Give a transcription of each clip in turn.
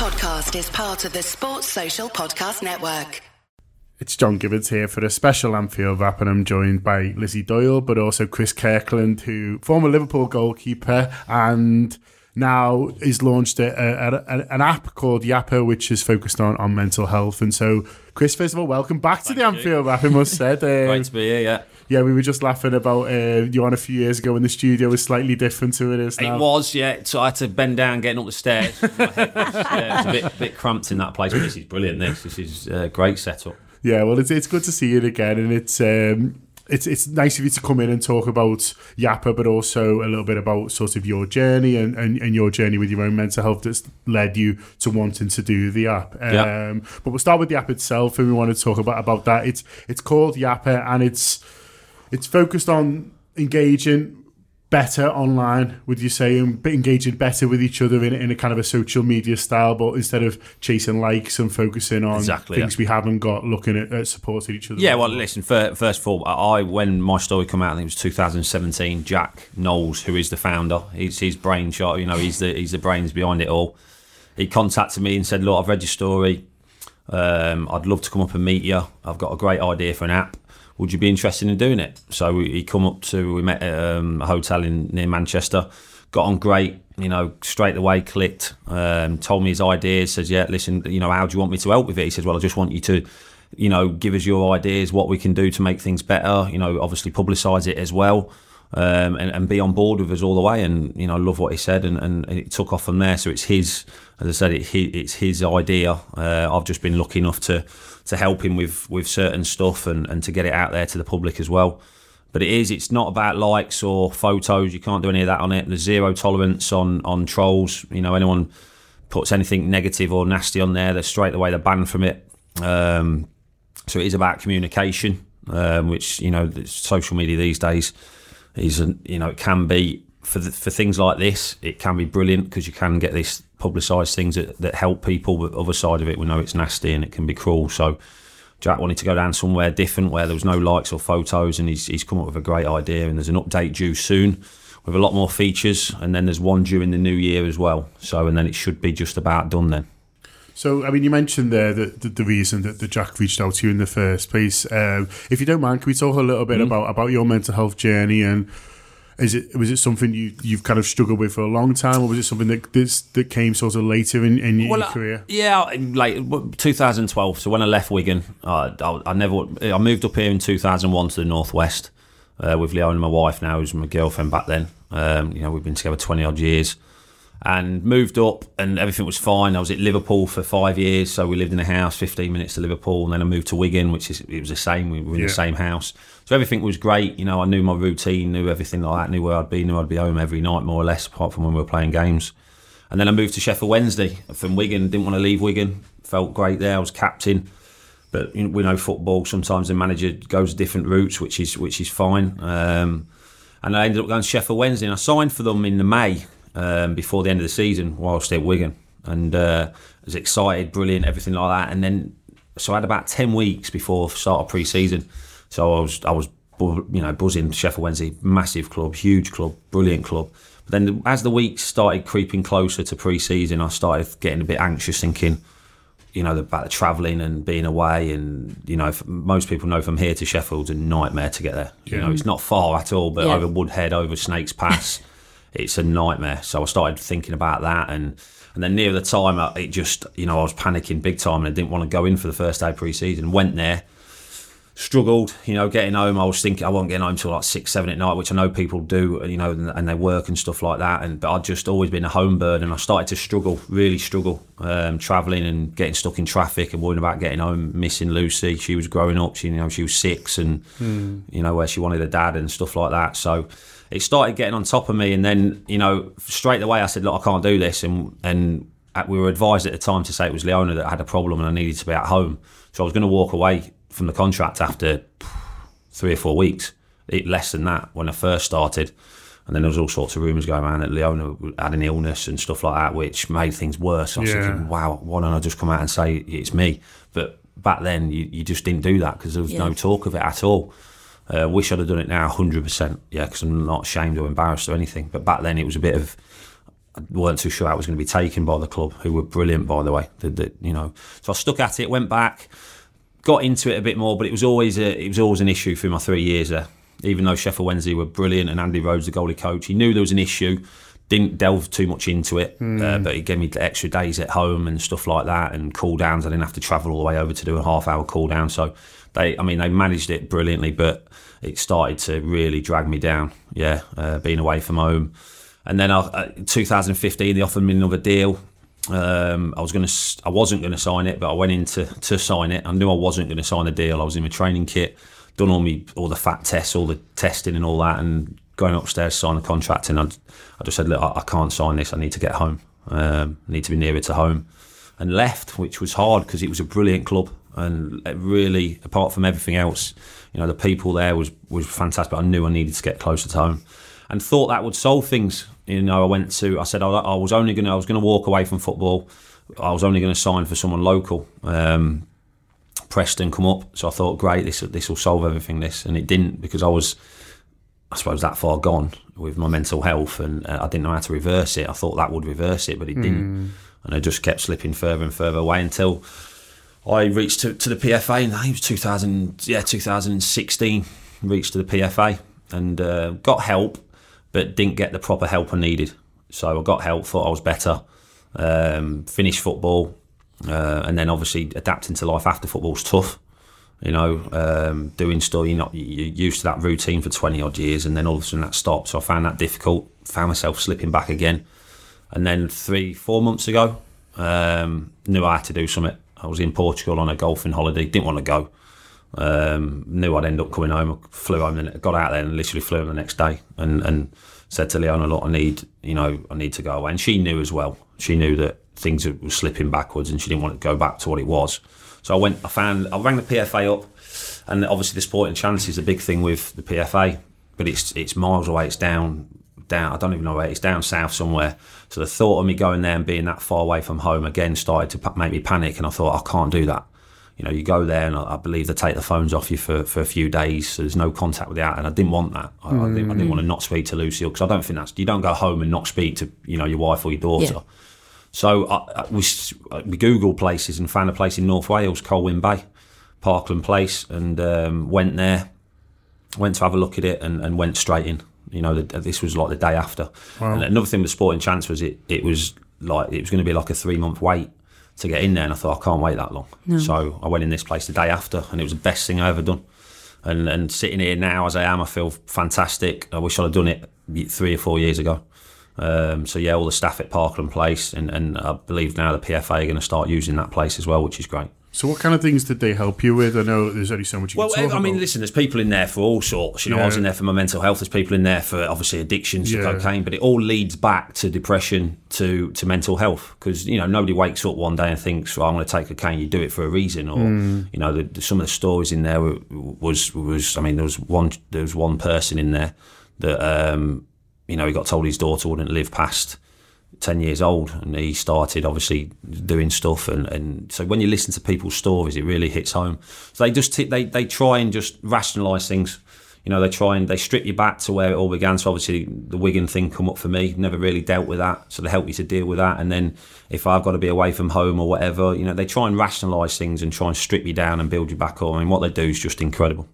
podcast is part of the Sports Social Podcast Network. It's John Gibbons here for a special Anfield wrap, and I'm joined by Lizzi Doyle, but also Chris Kirkland, who former Liverpool goalkeeper and now is launched a, a, a, an app called Yapa, which is focused on, on mental health. And so, Chris, first of all, welcome back to Thank the Anfield wrap. I must say, Great to be here, yeah. Yeah, we were just laughing about uh, you on a few years ago when the studio was slightly different to it is now. It was, yeah. So I had to bend down getting up the stairs. My head was, yeah, it was a bit, bit cramped in that place. But this is brilliant. This, this is a great setup. Yeah, well, it's it's good to see you again, and it's um, it's it's nice of you to come in and talk about Yapa, but also a little bit about sort of your journey and, and, and your journey with your own mental health that's led you to wanting to do the app. Um, Yeah. But we'll start with the app itself, and we want to talk about about that. It's it's called Yapa, and it's it's focused on engaging better online, would you say, and engaging better with each other in, in a kind of a social media style, but instead of chasing likes and focusing on Exactly, things yeah. we haven't got, looking at, at supporting each other. Yeah, well, listen. fir- First of all, I when my story came out, I think it was 2017. Jack Knowles, who is the founder, he's his brain shot. You know, he's the he's the brains behind it all. He contacted me and said, "Look, I've read your story. Um, I'd love to come up and meet you. I've got a great idea for an app. Would you be interested in doing it?" So he come up to we met at um, a hotel in near Manchester. Got on great, you know, straight away clicked. Um, told me his ideas. Says, "Yeah, listen, you know, how do you want me to help with it?" He says, "Well, I just want you to." you know, give us your ideas, what we can do to make things better. You know, obviously publicise it as well, um, and, and be on board with us all the way. And you know, love what he said, and, and it took off from there. So it's his, as I said, it, he, it's his idea. Uh, I've just been lucky enough to to help him with with certain stuff and, and to get it out there to the public as well. But it is, it's not about likes or photos. You can't do any of that on it. There's zero tolerance on on trolls. You know, anyone puts anything negative or nasty on there, they're straight away they're banned from it. Um, so it is about communication, um, which you know social media these days is you know it can be for the, for things like this it can be brilliant because you can get this publicised things that, that help people but the other side of it we know it's nasty and it can be cruel so Jack wanted to go down somewhere different where there was no likes or photos and he's, he's come up with a great idea and there's an update due soon with a lot more features and then there's one due in the new year as well so and then it should be just about done then So, I mean, you mentioned there the, the, the reason that, that Jack reached out to you in the first place. Um, if you don't mind, can we talk a little bit Mm-hmm. about, about your mental health journey and is it was it something you you've kind of struggled with for a long time, or was it something that this, that came sort of later in, in your, your uh, career? Yeah, like 2012. So when I left Wigan, uh, I, I never. I moved up here in 2001 to the northwest uh, with and my wife now, who's my girlfriend back then. Um, you know, we've been together 20 odd years, and moved up, and everything was fine. I was at Liverpool for five years, so we lived in a house 15 minutes to Liverpool, and then I moved to Wigan, which is it was the same. We were in Yeah. the same house, so everything was great. You know, I knew my routine, knew everything like that, knew where I'd be, knew I'd be home every night more or less, apart from when we were playing games. And then I moved to Sheffield Wednesday from Wigan. Didn't want to leave Wigan. Felt great there. I was captain, but you know, we know football. Sometimes the manager goes different routes, which is which is fine. Um, and I ended up going to Sheffield Wednesday, and I signed for them in the May um, before the end of the season whilst at Wigan, and uh, I was excited, brilliant, everything like that. And then so I had about ten weeks before start of pre-season, so I was I was bu- you know buzzing. Sheffield Wednesday, massive club, huge club, brilliant club. But then as the weeks started creeping closer to pre-season, I started getting a bit anxious, thinking you know, about the travelling and being away. And, you know, most people know from here to Sheffield's a nightmare to get there. You know, it's not far at all, but Yeah. over Woodhead, over Snakes Pass, it's a nightmare. So I started thinking about that. And, and then near the time, uh, it just, you know, I was panicking big time and I didn't want to go in for the first day pre season. Went there, struggled, you know, getting home. I was thinking I wasn't getting home till like six, seven at night, which I know people do, you know, and, and they work and stuff like that. And but I'd just always been a home bird, and I started to struggle, really struggle, um, traveling and getting stuck in traffic and worrying about getting home, missing Lucy. She was growing up, she, you know, she was six, and you know where she wanted a dad and stuff like that. So. It started getting on top of me, and then you know straight away I said, "Look, I can't do this." And and we were advised at the time to say it was Leona that had a problem, and I needed to be at home. So I was going to walk away from the contract after three or four weeks, it, less than that when I first started. And then there was all sorts of rumours going around that Leona had an illness and stuff like that, which made things worse. I was Yeah. thinking, wow, why don't I just come out and say it's me? But back then, you, you just didn't do that because there was no talk of it at all. Uh, wish I'd have done it now, hundred percent. Yeah, because I'm not ashamed or embarrassed or anything. But back then, it was a bit of I weren't too sure how it was going to be taken by the club, who were brilliant, by the way. The, the, you know, so I stuck at it, went back, got into it a bit more, but it was always a, it was always an issue through my three years there. Even though Sheffield Wednesday were brilliant and Andy Rhodes, the goalie coach, he knew there was an issue. Didn't delve too much into it, Hmm. uh, but he gave me extra days at home and stuff like that, and cool downs. I didn't have to travel all the way over to do a half hour cool down. So they, I mean, they managed it brilliantly, but it started to really drag me down. Yeah, uh, being away from home, and then I, uh, 2015 they offered me another deal. Um, I was going to, I wasn't going to sign it, but I went in to, to sign it. I knew I wasn't going to sign the deal. I was in my training kit, done all me all the fat tests, all the testing and all that, and going upstairs sign a contract. And I, I just said, look, I, I can't sign this. I need to get home. Um, I need to be nearer to home, and left, which was hard because it was a brilliant club, and really, apart from everything else, you know, the people there was was fantastic. But I knew I needed to get closer to home, and thought that would solve things. You know, I went to, I said I, I was only going to, I was going to walk away from football. I was only going to sign for someone local. Um, Preston come up, so I thought, great, this this will solve everything. This, and it didn't because I was, I suppose, that far gone with my mental health, and uh, I didn't know how to reverse it. I thought that would reverse it, but it didn't, and I just kept slipping further and further away until I reached to, to the PFA, and I think it was 2000, yeah, 2016. Reached to the PFA and uh, got help, but didn't get the proper help I needed. So I got help, thought I was better, um, finished football, uh, and then obviously adapting to life after football football's tough. You know, um, doing stuff you're not you're used to that routine for 20 odd years, and then all of a sudden that stopped. So I found that difficult. Found myself slipping back again, and then three, four months ago, um, knew I had to do something. I was in Portugal on a golfing holiday. Didn't want to go. Um, knew I'd end up coming home. I flew home and got out there and literally flew home the next day and, and said to Leona, "Look, I need you know I need to go away." And she knew as well. She knew that things were slipping backwards, and she didn't want to go back to what it was. So I went. I found. I rang the PFA up, and obviously the sporting chance is a big thing with the PFA, but it's it's miles away. It's down down. I don't even know where it's down south somewhere. So the thought of me going there and being that far away from home again started to make me panic, and I thought I can't do that. You know, you go there and I I believe they take the phones off you for, for a few days, so there's no contact with the out, and I didn't want that. I, I, didn't, I didn't want to not speak to Lucille because I don't think that's you don't go home and not speak to you know your wife or your daughter. Yeah. So I, I, we we googled places and found a place in North Wales, Colwyn Bay, Parkland Place, and um, went there. Went to have a look at it and, and went straight in. You know, the, this was like the day after. And another thing with Sporting Chance was it it was like it was going to be like a three month wait to get in there, and I thought I can't wait that long. So I went in this place the day after, and it was the best thing I ever done. And and sitting here now as I am, I feel fantastic. I wish I'd have done it three or four years ago. Um, so yeah, all the staff at Parkland Place, and, and I believe now the PFA are going to start using that place as well, which is great. So, what kind of things did they help you with? I know there's only so much you Well, can talk I mean, about. listen, there's people in there for all sorts. You know, I was in there for my mental health. There's people in there for obviously addictions to Yeah. cocaine, but it all leads back to depression, to to mental health. Because you know, nobody wakes up one day and thinks, "Well, I'm going to take cocaine." You do it for a reason, or Mm. you know, the, the- some of the stories in there were, was was. I mean, there was one there was one person in there that um, you know he got told his daughter wouldn't live past 10 years old and he started obviously doing stuff and, and so when you listen to people's stories it really hits home. So they just t- they, they try and just rationalize things. You know they try and they strip you back to where it all began. So obviously the Wigan thing come up for me. Never really dealt with that. So they help you to deal with that. And then if I've got to be away from home or whatever you know they try and rationalize things and try and strip you down and build you back up. I mean what they do is just incredible.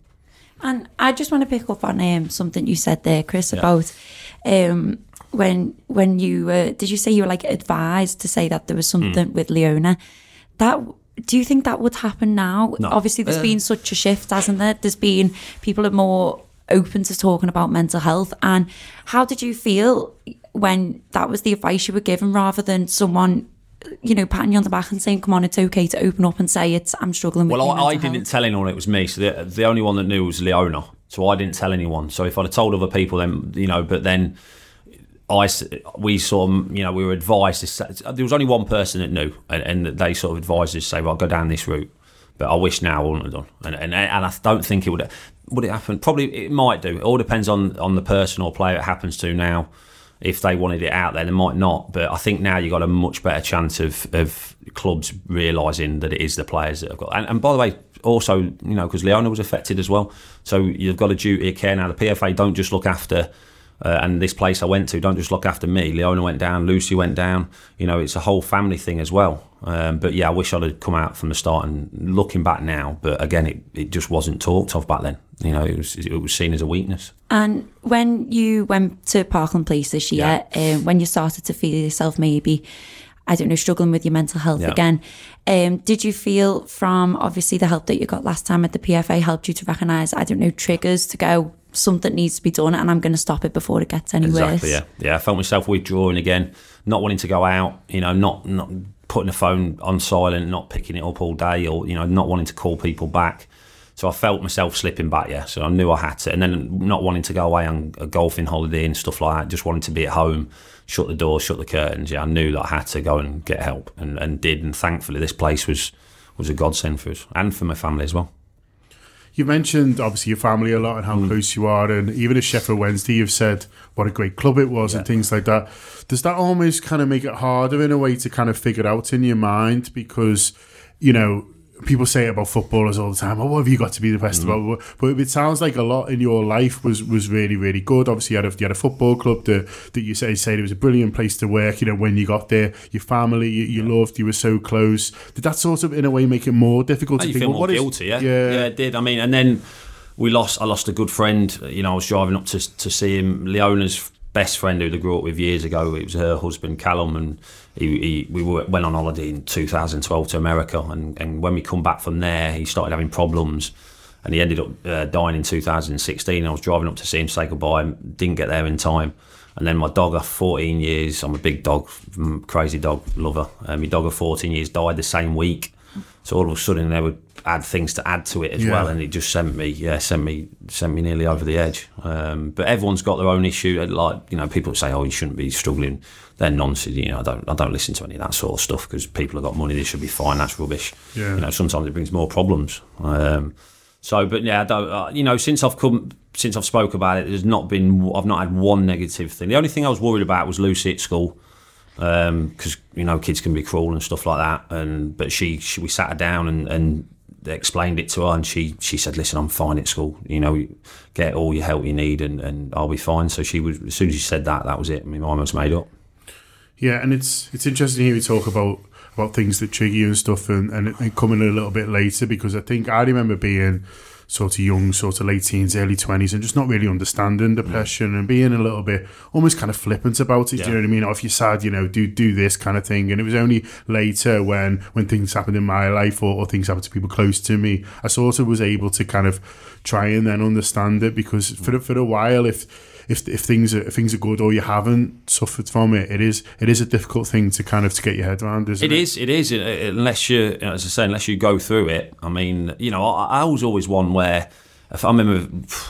And I just want to pick up on um, something you said there, Chris, about um, when when you uh, did you say you were like advised to say that there was something with Leona? That do you think that would happen now? No. Obviously, there's Uh, been such a shift, hasn't there? There's been people are more open to talking about mental health. And how did you feel when that was the advice you were given, rather than someone? You know, patting you on the back and saying, "Come on, it's okay to open up and say it's I'm struggling with." Well, I, I didn't health." tell anyone it was me. So the, the only one that knew was Leona. So I didn't tell anyone. So if I'd have told other people, then you know. But then I, we of, you know, we were advised. To, there was only one person that knew, and, and they sort of advised us to say, "Well, go down this route." But I wish now I wouldn't have done, and and, and I don't think it would. Would it happen? Probably it might do. It all depends on on the person or player it happens to now. If they wanted it out there, they might not. But I think now you've got a much better chance of, of clubs realising that it is the players that have got. And, and by the way, also, you know, because Leona was affected as well. So you've got a duty of care now. The PFA don't just look after Uh, and this place I went to don't just look after me. Leona went down, Lucy went down. You know, it's a whole family thing as well. Um, but yeah, I wish I'd have come out from the start. And looking back now, but again, it, it just wasn't talked of back then. You know, it was it was seen as a weakness. And when you went to Parkland Place this year, um, when you started to feel yourself maybe, I don't know, struggling with your mental health Yeah. again, um, did you feel from obviously the help that you got last time at the PFA helped you to recognise, I don't know, triggers to go, something needs to be done and I'm going to stop it before it gets any Exactly. worse? Yeah. Yeah. I felt myself withdrawing again, not wanting to go out. You know, not not putting the phone on silent, not picking it up all day, or you know, not wanting to call people back. So I felt myself slipping back. Yeah. So I knew I had to, and then not wanting to go away on a golfing holiday and stuff like that. Just wanting to be at home, shut the door, shut the curtains. Yeah. I knew that I had to go and get help, and, and did. And thankfully, this place was was a godsend for us and for my family as well. You mentioned obviously your family a lot and how hmm. close you are, and even at Sheffield Wednesday, you've said what a great club it was and things like that. Does that almost kind of make it harder in a way to kind of figure out in your mind? Because you know people say it about footballers all the time. Oh, what have you got to be the best mm-hmm. about? But it sounds like a lot in your life was was really really good. Obviously, you had a, you had a football club that that you say said it was a brilliant place to work. You know, when you got there, your family you, you loved, you were so close. Did that sort of in a way make it more difficult oh, to you think? feel well, more what is- guilty, yeah? yeah, Yeah, it did. I mean, and then we lost. I lost a good friend. You know, I was driving up to to see him. Leona's best friend, who I grew up with years ago, it was her husband Callum, and he, he we went on holiday in 2012 to America, and and when we come back from there, he started having problems. And he ended up uh, dying in 2016. I was driving up to see him say goodbye, didn't get there in time. And then my dog of 14 years, I'm a big dog, mm, crazy dog lover. Um, my dog of 14 years died the same week. So all of a sudden they would add things to add to it as Yeah. well, and it just sent me, yeah, sent me, sent me nearly over the edge. Um, but everyone's got their own issue. Like you know, people say, "Oh, you shouldn't be struggling." They're nonsense. You know, I don't, I don't listen to any of that sort of stuff because people have got money. They should be fine. That's rubbish. Yeah. You know, sometimes it brings more problems. Um, so, but yeah, I don't, uh, you know, since I've come, since I've spoke about it, there's not been, I've not had one negative thing. The only thing I was worried about was Lucy at school Um, because you know kids can be cruel and stuff like that. And but she, she we sat her down and, and explained it to her, and she she said, "Listen, I'm fine at school. You know, get all your help you need, and, and I'll be fine." So she was as soon as she said that, that was it. My mind was made up. Yeah, and it's it's interesting to hear you talk about about things that trigger you and stuff, and, and, and coming a little bit later because I think I remember being sort of young, sort of late teens, early twenties, and just not really understanding mm. depression and being a little bit almost kind of flippant about it. Do you know what I mean? Or if you're sad, you know, do do this kind of thing. And it was only later when when things happened in my life or, or things happened to people close to me, I sort of was able to kind of try and then understand it because for mm. for a while, if if if things are if things are good or you haven't suffered from it, it is it is a difficult thing to kind of to get your head around, isn't It it? is. It is. uh, Unless you, as I say, unless you go through it. I mean, you know, I, I was always one where, if I remember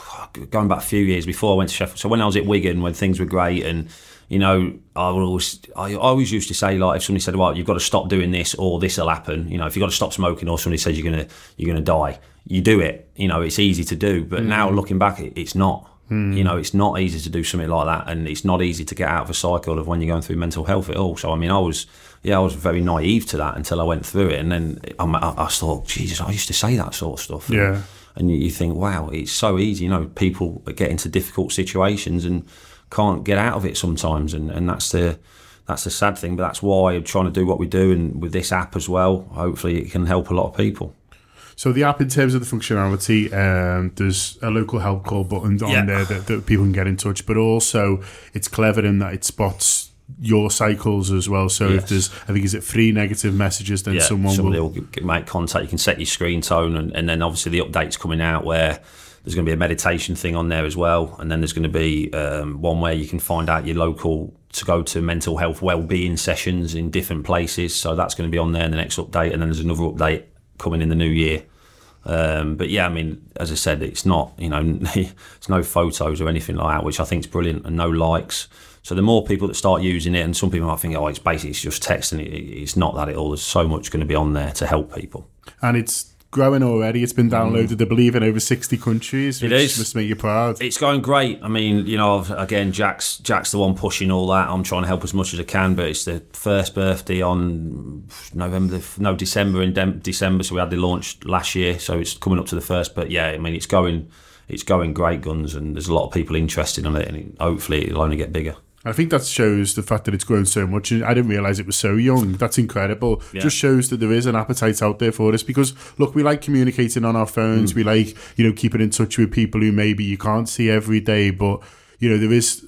going back a few years before I went to Sheffield. So when I was at Wigan, when things were great, and you know, I would always, I always used to say like, if somebody said, "Well, you've got to stop doing this, or this will happen," you know, if you've got to stop smoking, or somebody says you're gonna you're gonna die, you do it. You know, it's easy to do. But now looking back, it, it's not. You hmm. know, it's not easy to do something like that, and it's not easy to get out of a cycle of when you're going through mental health at all. So, I mean, I was, yeah, I was very naive to that until I went through it, and then I, I, I thought, Jesus, I used to say that sort of stuff. And- Yeah. and you, you think, wow, it's so easy. You know, people get into difficult situations and can't get out of it sometimes, and, and that's the that's the sad thing. But that's why I'm trying to do what we do, and with this app as well. Hopefully, it can help a lot of people. So the app, in terms of the functionality, um, there's a local help call button on Yeah. there that, that people can get in touch. But also, it's clever in that it spots your cycles as well. So if there's, I think, is it three negative messages, then yeah, someone somebody will. will make contact. You can set your screen tone, and, and then obviously the updates coming out where there's going to be a meditation thing on there as well, and then there's going to be um, one where you can find out your local to go to mental health well-being sessions in different places. So that's going to be on there in the next update, and then there's another update coming in the new year. Um, but yeah, I mean, as I said, it's not you know, it's no photos or anything like that, which I think is brilliant, and no likes. So the more people that start using it, and some people might think, oh, it's basically it's just text, and it, it's not that at all. There's so much going to be on there to help people. And it's growing already. It's been mm. downloaded, I believe, in over 60 countries. It which is. must make you proud. It's going great. I mean, you know, I've- again, Jack's Jack's the one pushing all that. I'm trying to help as much as I can, but it's the first birthday on November, no December in Dem- December. So we had the launch last year, so it's coming up to the first. But yeah, I mean, it's going it's going great guns, and there's a lot of people interested in it, and it, hopefully it'll only get bigger. I think that shows the fact that it's grown so much. And I didn't realize it was so young. That's incredible. Yeah. Just shows that there is an appetite out there for this. Because look, we like communicating on our phones. Mm. We like you know keeping in touch with people who maybe you can't see every day. But you know there is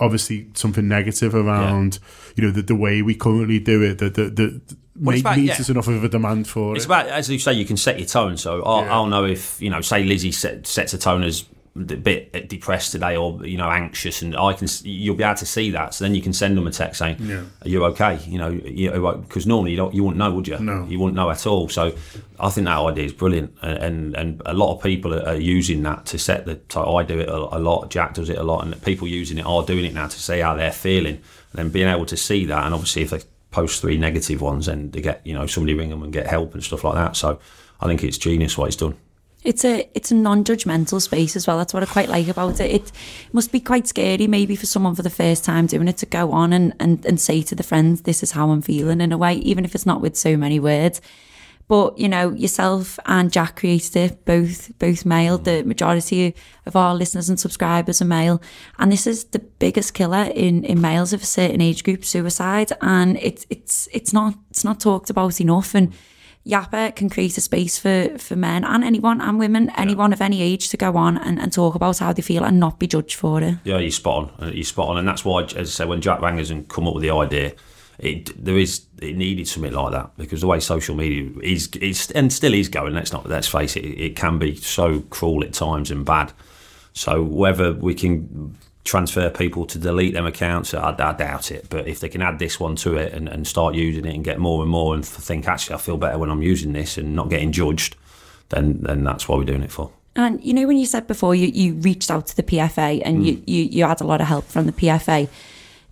obviously something negative around you know the, the way we currently do it. That that that Well, it's make, about- meets yeah. us enough of a demand for It's it. about, as you say, you can set your tone. So I'll, Yeah. I'll know if, you know, say Lizzi set, sets a tone as a bit depressed today or, you know, anxious, and I can, you'll be able to see that. So then you can send them a text saying, Yeah. Are you okay? You know, because normally you, don't, you wouldn't know, would you? No. You wouldn't know at all. So I think that idea is brilliant. And, and, and a lot of people are, using that to set the tone. I do it a, a lot, Jack does it a lot, and people using it are doing it now to see how they're feeling. And then being able to see that, and obviously if they post three negative ones, then they get, you know, somebody ring them and get help and stuff like that. So I think it's genius what he's done. It's a it's a non-judgmental space as well. That's what I quite like about it. It must be quite scary maybe for someone for the first time doing it to go on and, and, and say to the friends, this is how I'm feeling in a way, even if it's not with so many words. But you know, yourself and Jack created it, both both male. The majority of our listeners and subscribers are male, and this is the biggest killer in, in males of a certain age group, suicide. And it's it's it's not it's not talked about enough. And Yapa can create a space for for men and anyone and women, anyone of any age, to go on and, and talk about how they feel and not be judged for it. Yeah, you're spot on. Uh, You're spot on, and that's why, as I say, when Jack Rangers and come up with the idea, it there is it needed something like that because the way social media is, is and still is going. Let's not let's face it, it can be so cruel at times and bad. So whether we can transfer people to delete them accounts, I, I doubt it. But if they can add this one to it and, and start using it and get more and more and think actually I feel better when I'm using this and not getting judged, then then that's what we're doing it for. And you know, when you said before you, you reached out to the PFA and you, you, you had a lot of help from the PFA,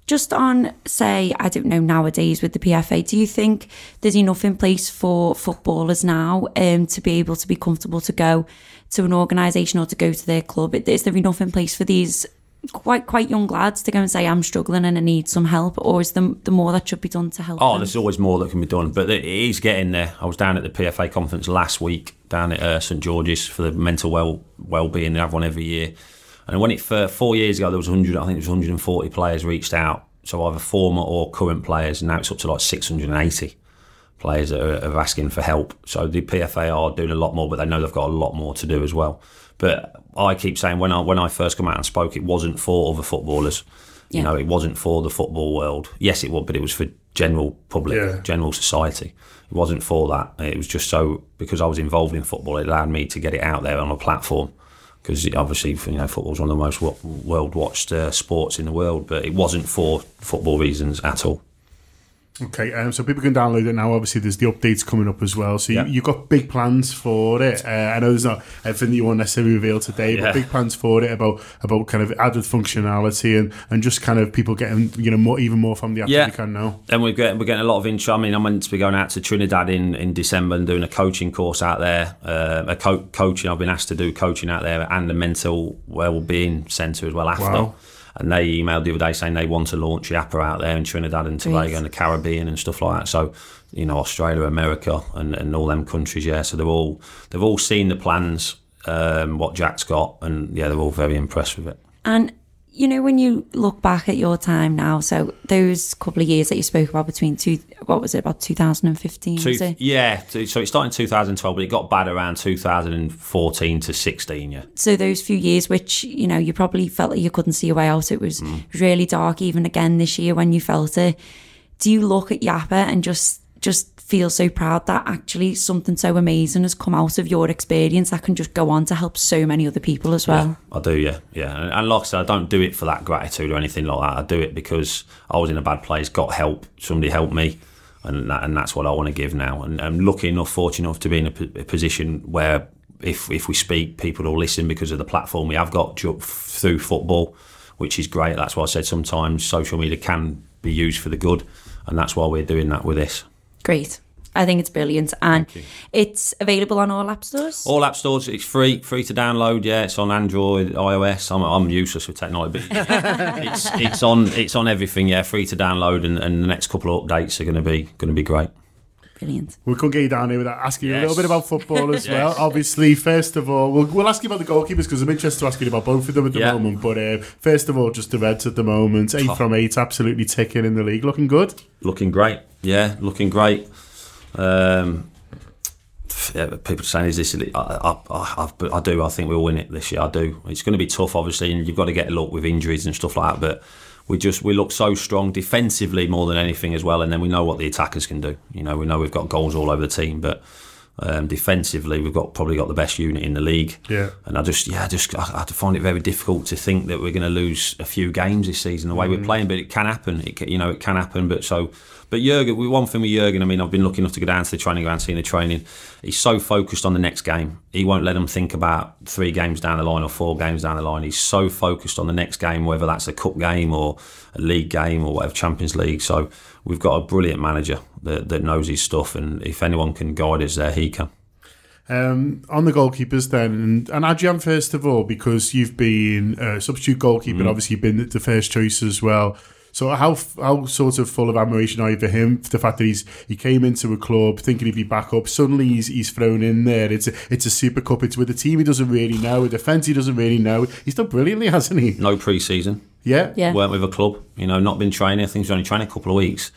just on, say, I don't know, nowadays with the PFA, do you think there's enough in place for footballers now um, to be able to be comfortable to go to an organisation or to go to their club? Is there enough in place for these quite quite young lads to go and say, I'm struggling and I need some help? Or is there, the more that should be done to help Oh, them? there's always more that can be done, but it is getting there. I was down at the PFA conference last week down at uh, St George's for the mental well well being. They have one every year, and when it for four years ago there was 100, I think it was 140 players reached out. So either former or current players, and now it's up to like 680 players that are, are asking for help. So the PFA are doing a lot more, but they know they've got a lot more to do as well. But I keep saying when I when I first come out and spoke, it wasn't for other footballers. Yeah. You know, it wasn't for the football world. Yes, it was, but it was for general public, Yeah. general society. It wasn't for that. It was just so because I was involved in football, it allowed me to get it out there on a platform. Because obviously, you know, football's one of the most world watched uh, sports in the world, but it wasn't for football reasons at all. Okay, um, so people can download it now. Obviously, there's the updates coming up as well. So Yeah. you, you've got big plans for it. Uh, I know there's not everything that you won't necessarily reveal today, Yeah. but big plans for it about about kind of added functionality and, and just kind of people getting you know more even more from the app Yeah. than you can now. And we're getting, we're getting a lot of interest. I mean, I'm meant to be going out to Trinidad in, in December and doing a coaching course out there. Uh, a co- coaching, I've been asked to do coaching out there and the mental well-being centre as well after. Wow. And they emailed the other day saying they want to launch Yapa out there in Trinidad and Tobago and the Caribbean and stuff like that. So, you know, Australia, America, and, and all them countries. Yeah, so they're all they've all seen the plans, um, what Jack's got, and yeah, they're all very impressed with it. And you know, when you look back at your time now, so those couple of years that you spoke about between two, what was it, about 2015? Two, was it? yeah, so it started in 2012, but it got bad around 2014 to 16. Yeah, So those few years, which you know, you probably felt like you couldn't see a way out. It was mm. really dark. Even again this year, when you felt it, do you look at Yapa and just just feel so proud that actually something so amazing has come out of your experience that can just go on to help so many other people as well? I do. Yeah, yeah. And, and like I said, I don't do it for that gratitude or anything like that. I do it because I was in a bad place, got help, somebody helped me, and that, and that's what I want to give now. And I'm lucky enough, fortunate enough to be in a, p- a position where if if we speak, people will listen because of the platform we have got through football, which is great. That's why I said sometimes social media can be used for the good, and that's why we're doing that with this. Great. I think it's brilliant, and it's available on all app stores. All app stores, it's free, free to download. Yeah, it's on Android, iOS. I'm, I'm useless with technology, but it's it's on it's on everything. Yeah, free to download, and, and the next couple of updates are going to be going to be great. Brilliant. We could get you down here without asking you a little bit about football as well. Obviously, first of all, we'll, we'll ask you about the goalkeepers because I'm interested to ask you about both of them at the Yeah. moment. But uh, first of all, just the Reds at the moment, eight from eight, absolutely ticking in the league, looking good. looking great. Yeah, looking great. Um, yeah, but people saying is this? I, I, I, I, I do. I think we'll win it this year. I do. It's going to be tough, obviously, and you've got to get a look with injuries and stuff like that. But we just we look so strong defensively more than anything as well, and then we know what the attackers can do. You know, we know we've got goals all over the team, but. Um, defensively, we've got probably got the best unit in the league. Yeah. and I just yeah, I just I, I find it very difficult to think that we're going to lose a few games this season the way we're playing. But it can happen. It can, you know it can happen. But so, but Jurgen, one thing with Jurgen. I mean, I've been lucky enough to go down to the training ground, seeing the training. He's so focused on the next game. He won't let them think about three games down the line or four games down the line. He's so focused on the next game, whether that's a cup game or a league game or whatever Champions League. So we've got a brilliant manager that, that knows his stuff, and if anyone can guide us there, he can. Um, on the goalkeepers then, and, and Adrian first of all, because you've been a substitute goalkeeper, Mm. obviously you've been the first choice as well. So how how sort of full of admiration are you for him for the fact that he's he came into a club thinking he'd be back up, suddenly he's he's thrown in there. It's a it's a super cup. It's with a team he doesn't really know, a defence he doesn't really know. He's done brilliantly, hasn't he? No pre-season. Yeah, Yeah. weren't with a club, you know, not been training. I think he's only training a couple of weeks.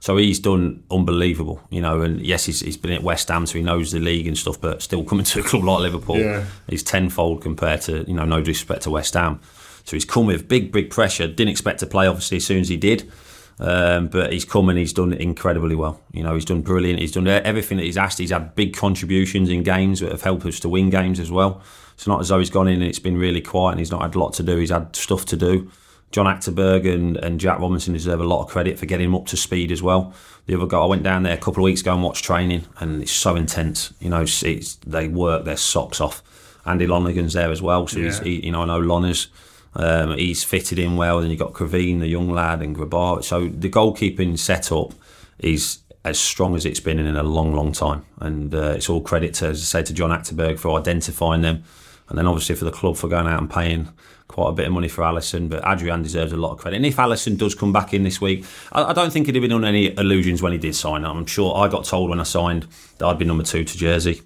So he's done unbelievable, you know, and yes, he's, he's been at West Ham, so he knows the league and stuff, but still coming to a club like Liverpool, Yeah. he's tenfold compared to, you know, no disrespect to West Ham. So he's come with big, big pressure. Didn't expect to play, obviously, as soon as he did. Um, but he's come and he's done incredibly well. You know, he's done brilliant. He's done everything that he's asked. He's had big contributions in games that have helped us to win games as well. It's not as though he's gone in and it's been really quiet and he's not had a lot to do. He's had stuff to do. John Achterberg and, and Jack Robinson deserve a lot of credit for getting him up to speed as well. The other guy, I went down there a couple of weeks ago and watched training, and it's so intense. You know, it's, it's, they work their socks off. Andy Lonergan's there as well, so he's, Yeah. he, you know, I know Lonners. Um, he's fitted in well. Then you've got Caoimhin, the young lad, and Grabara. So the goalkeeping setup is as strong as it's been in a long, long time. And uh, it's all credit to, as I say, to John Achterberg for identifying them. And then obviously for the club for going out and paying quite a bit of money for Alisson. But Adrian deserves a lot of credit. And if Alisson does come back in this week, I, I don't think he'd have been on any illusions when he did sign. I'm sure I got told when I signed that I'd be number two to Jerzy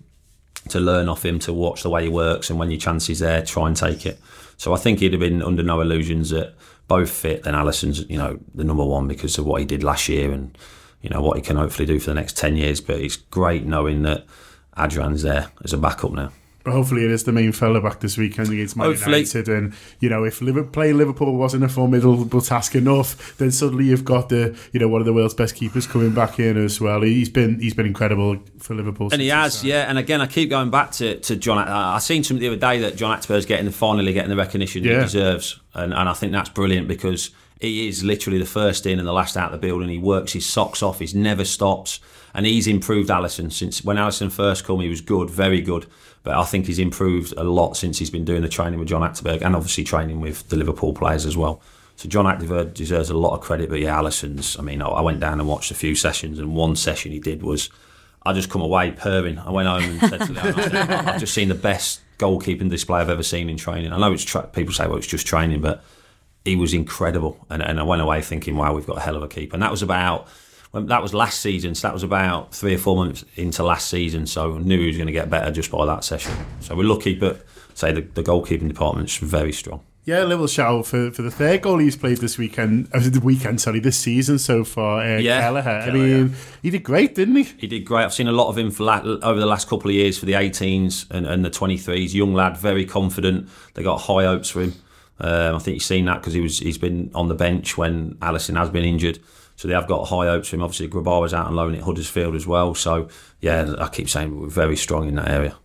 to learn off him, to watch the way he works, and when your chance is there, try and take it. So I think he'd have been under no illusions that both fit. Then Alisson's, you know, the number one because of what he did last year and you know what he can hopefully do for the next ten years. But it's great knowing that Adrian's there as a backup now. But hopefully it is the main fella back this weekend against Man Hopefully. United. And, you know, if Liverpool, playing Liverpool wasn't a formidable task enough, then suddenly you've got the, you know, one of the world's best keepers coming back in as well. He's been he's been incredible for Liverpool. And he has, yeah. And again, I keep going back to, to John. I, I seen something the other day that John Achterberg's getting finally getting the recognition Yeah. he deserves, and, and I think that's brilliant because he is literally the first in and the last out of the building. He works his socks off. He never stops, and he's improved Alisson since when Alisson first came. He was good, very good, but I think he's improved a lot since he's been doing the training with John Achterberg and obviously training with the Liverpool players as well. So John Achterberg deserves a lot of credit, but yeah, Alisson's. I mean, I- I went down and watched a few sessions, and one session he did was. I just come away purring. I went home and said to Leon, I said, I've just seen the best goalkeeping display I've ever seen in training. I know it's tra- people say, well, it's just training, but he was incredible. And, and I went away thinking, wow, we've got a hell of a keeper. And that was about, when, that was last season. So that was about three or four months into last season. So I knew he was going to get better just by that session. So we're lucky, but say the, the goalkeeping department's very strong. Yeah, a little shout out for, for the third goal he's played this weekend, uh, the weekend, sorry, this season so far. Uh, Yeah, Kelleher. I Kelleher, mean, he did great, didn't he? He did great. I've seen a lot of him for la- over the last couple of years for the 18s and, and the 23s. Young lad, very confident. They got high hopes for him. Um, I think you've seen that because he was he's been on the bench when Alisson has been injured. So they have got high hopes for him. Obviously, Grabara was out on loan at Huddersfield as well. So yeah, I keep saying we're very strong in that area.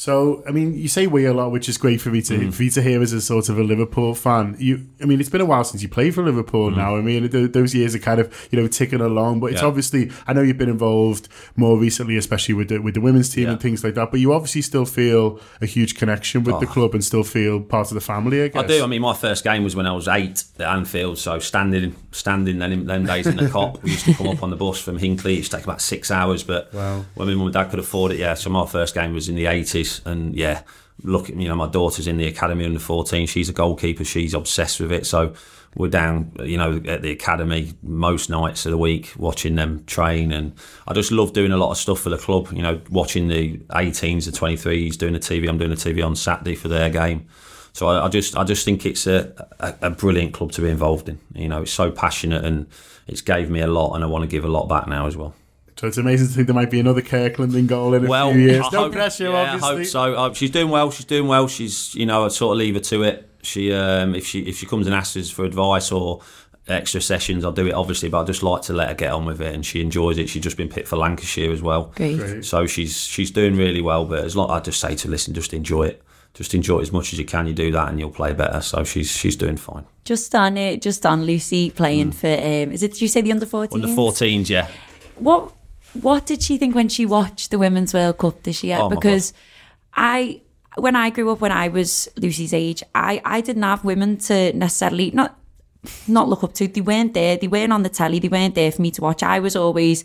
So, I mean, you say we a lot, which is great for me to Mm. for you to hear as a sort of a Liverpool fan. You, I mean, it's been a while since you played for Liverpool. Now, I mean, th- those years are kind of you know ticking along. But it's Mm. Yeah. obviously, I know you've been involved more recently, especially with the with the women's team Yeah. and things like that. But you obviously still feel a huge connection with the club and still feel part of the family. I guess. Oh. I do. I mean, my first game was when I was eight at Anfield. So standing, standing then in them days in the Kop, we used to come up on the bus from Hinckley. It used to take about six hours, but Wow. when my mum and dad could afford it, yeah. So my first game was in the eighties, and yeah, look, you know, my daughter's in the academy under 14. She's a goalkeeper. She's obsessed with it. So we're down, you know, at the academy most nights of the week watching them train. And I just love doing a lot of stuff for the club, you know, watching the 18s, the 23s, doing the TV. I'm doing the TV on Saturday for their game. So I, I just I just think it's a, a, a, brilliant club to be involved in. You know, it's so passionate and it's gave me a lot, and I want to give a lot back now as well. So it's amazing to think there might be another Kirkland in goal in a well, few years. I no hope, pressure, yeah, obviously. I hope so. Uh, she's doing well. She's doing well. She's you know I sort of leave her to it. She um, if she if she comes and asks us for advice or extra sessions, I'll do it obviously, but I just like to let her get on with it, and she enjoys it. She's just been picked for Lancashire as well, Great. Great. so she's she's doing really well. But as long I just say to listen, just enjoy it just enjoy it as much as you can. You do that, and you'll play better. So she's she's doing fine. Just on it, just on Lucy playing mm. for. Um, is it? Did you say the under 14s? Under 14s, yeah. What What did she think when she watched the Women's World Cup this year? Oh because I, when I grew up, when I was Lucy's age, I I didn't have women to necessarily not not look up to. They weren't there. They weren't on the telly. They weren't there for me to watch. I was always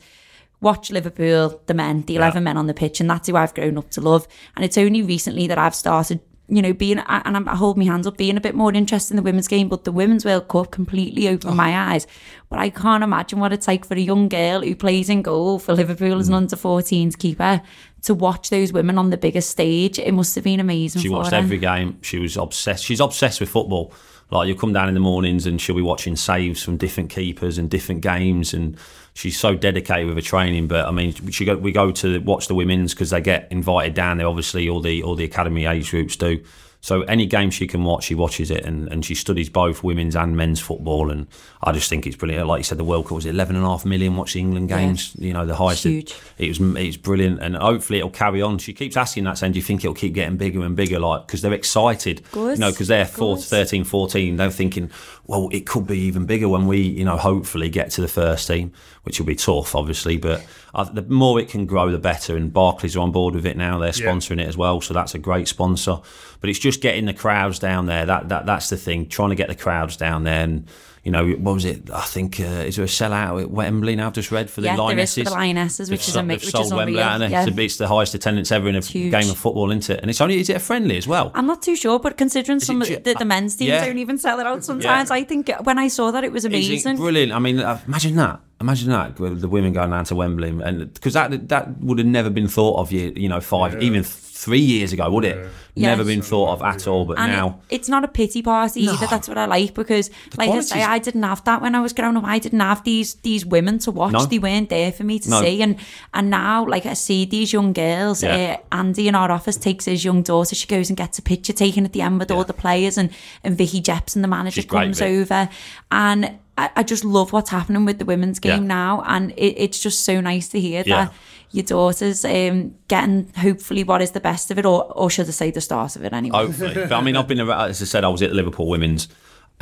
watch Liverpool, the men, the 11 yeah. men on the pitch, and that's who I've grown up to love. And it's only recently that I've started, you know, being, and I hold my hands up, being a bit more interested in the women's game, but the Women's World Cup completely opened oh. my eyes. But I can't imagine what it's like for a young girl who plays in goal for Liverpool as an mm. under 14s keeper to watch those women on the biggest stage. It must have been amazing. She watched her. every game. She was obsessed. She's obsessed with football. Like you come down in the mornings and she'll be watching saves from different keepers and different games and she's so dedicated with her training. But I mean, she go, we go to watch the women's because they get invited down there. Obviously, all the all the academy age groups do. So any game she can watch, she watches it, and, and she studies both women's and men's football. And I just think it's brilliant. Like you said, the World Cup was 11 and a half million watching England games. Yeah. You know, the highest. Huge. It, it was it's brilliant, and hopefully it'll carry on. She keeps asking that, saying, "Do you think it'll keep getting bigger and bigger?" Like because they're excited. You know, because they're 4, 13, 14. They're thinking, well, it could be even bigger when we, you know, hopefully get to the first team, which will be tough, obviously. But the more it can grow, the better. And Barclays are on board with it now; they're sponsoring yeah. it as well, so that's a great sponsor. But it's just getting the crowds down there. That that that's the thing. Trying to get the crowds down there and you know, what was it? I think uh, is there a sellout at Wembley now? I've just read for the yeah, Lionesses. There is for the Lionesses, which is, a, which is unreal. Wembley, yeah. It's, it's the highest attendance ever in a game of football, isn't it? And it's only is it a friendly as well? I'm not too sure, but considering is some of the, the, men's teams yeah. don't even sell it out sometimes, yeah. I think when I saw that it was amazing. It brilliant. I mean, uh, imagine that. Imagine that the women going down to Wembley, and because that that would have never been thought of you, you know, five even three years ago, would it? Yes. Never been thought of at all, but and now it, it's not a pity party no. either. That's what I like because, the like I say, I didn't have that when I was growing up. I didn't have these these women to watch. No. They weren't there for me to no. see, and and now like I see these young girls. Yeah. Uh, Andy in our office takes his young daughter. She goes and gets a picture taken at the end with yeah. all the players, and and Vicky Jepson, the manager, She's comes great, over, and I, I, just love what's happening with the women's game yeah. now, and it, it's just so nice to hear that your daughter's um, getting hopefully what is the best of it, or, or should I say the start of it anyway? Hopefully. but I mean, I've been, around, as I said, I was at Liverpool Women's,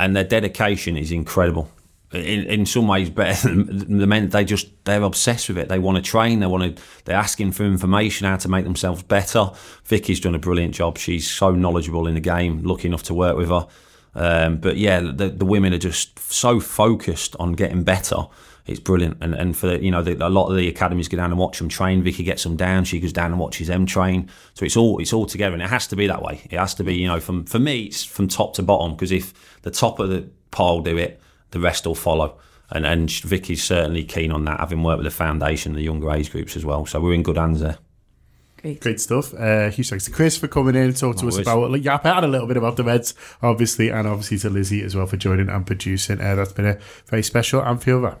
and their dedication is incredible. In, in some ways better than the men they just they're obsessed with it they want to train they want to they're asking for information how to make themselves better Vicky's done a brilliant job she's so knowledgeable in the game lucky enough to work with her um, but yeah the, the women are just so focused on getting better it's brilliant. And and for you know the, a lot of the academies go down and watch them train. Vicky gets them down. She goes down and watches them train. So it's all it's all together, and it has to be that way. It has to be you know from for me it's from top to bottom because if the top of the pile do it, the rest will follow. And and Vicky's certainly keen on that, having worked with the foundation, the younger age groups as well. So we're in good hands there. Great. Great stuff. Uh, huge thanks to Chris for coming in and talk to us about like Yap had a little bit about the Reds, obviously, and obviously to Lizzi as well for joining and producing. Uh, that's been a very special and feel that.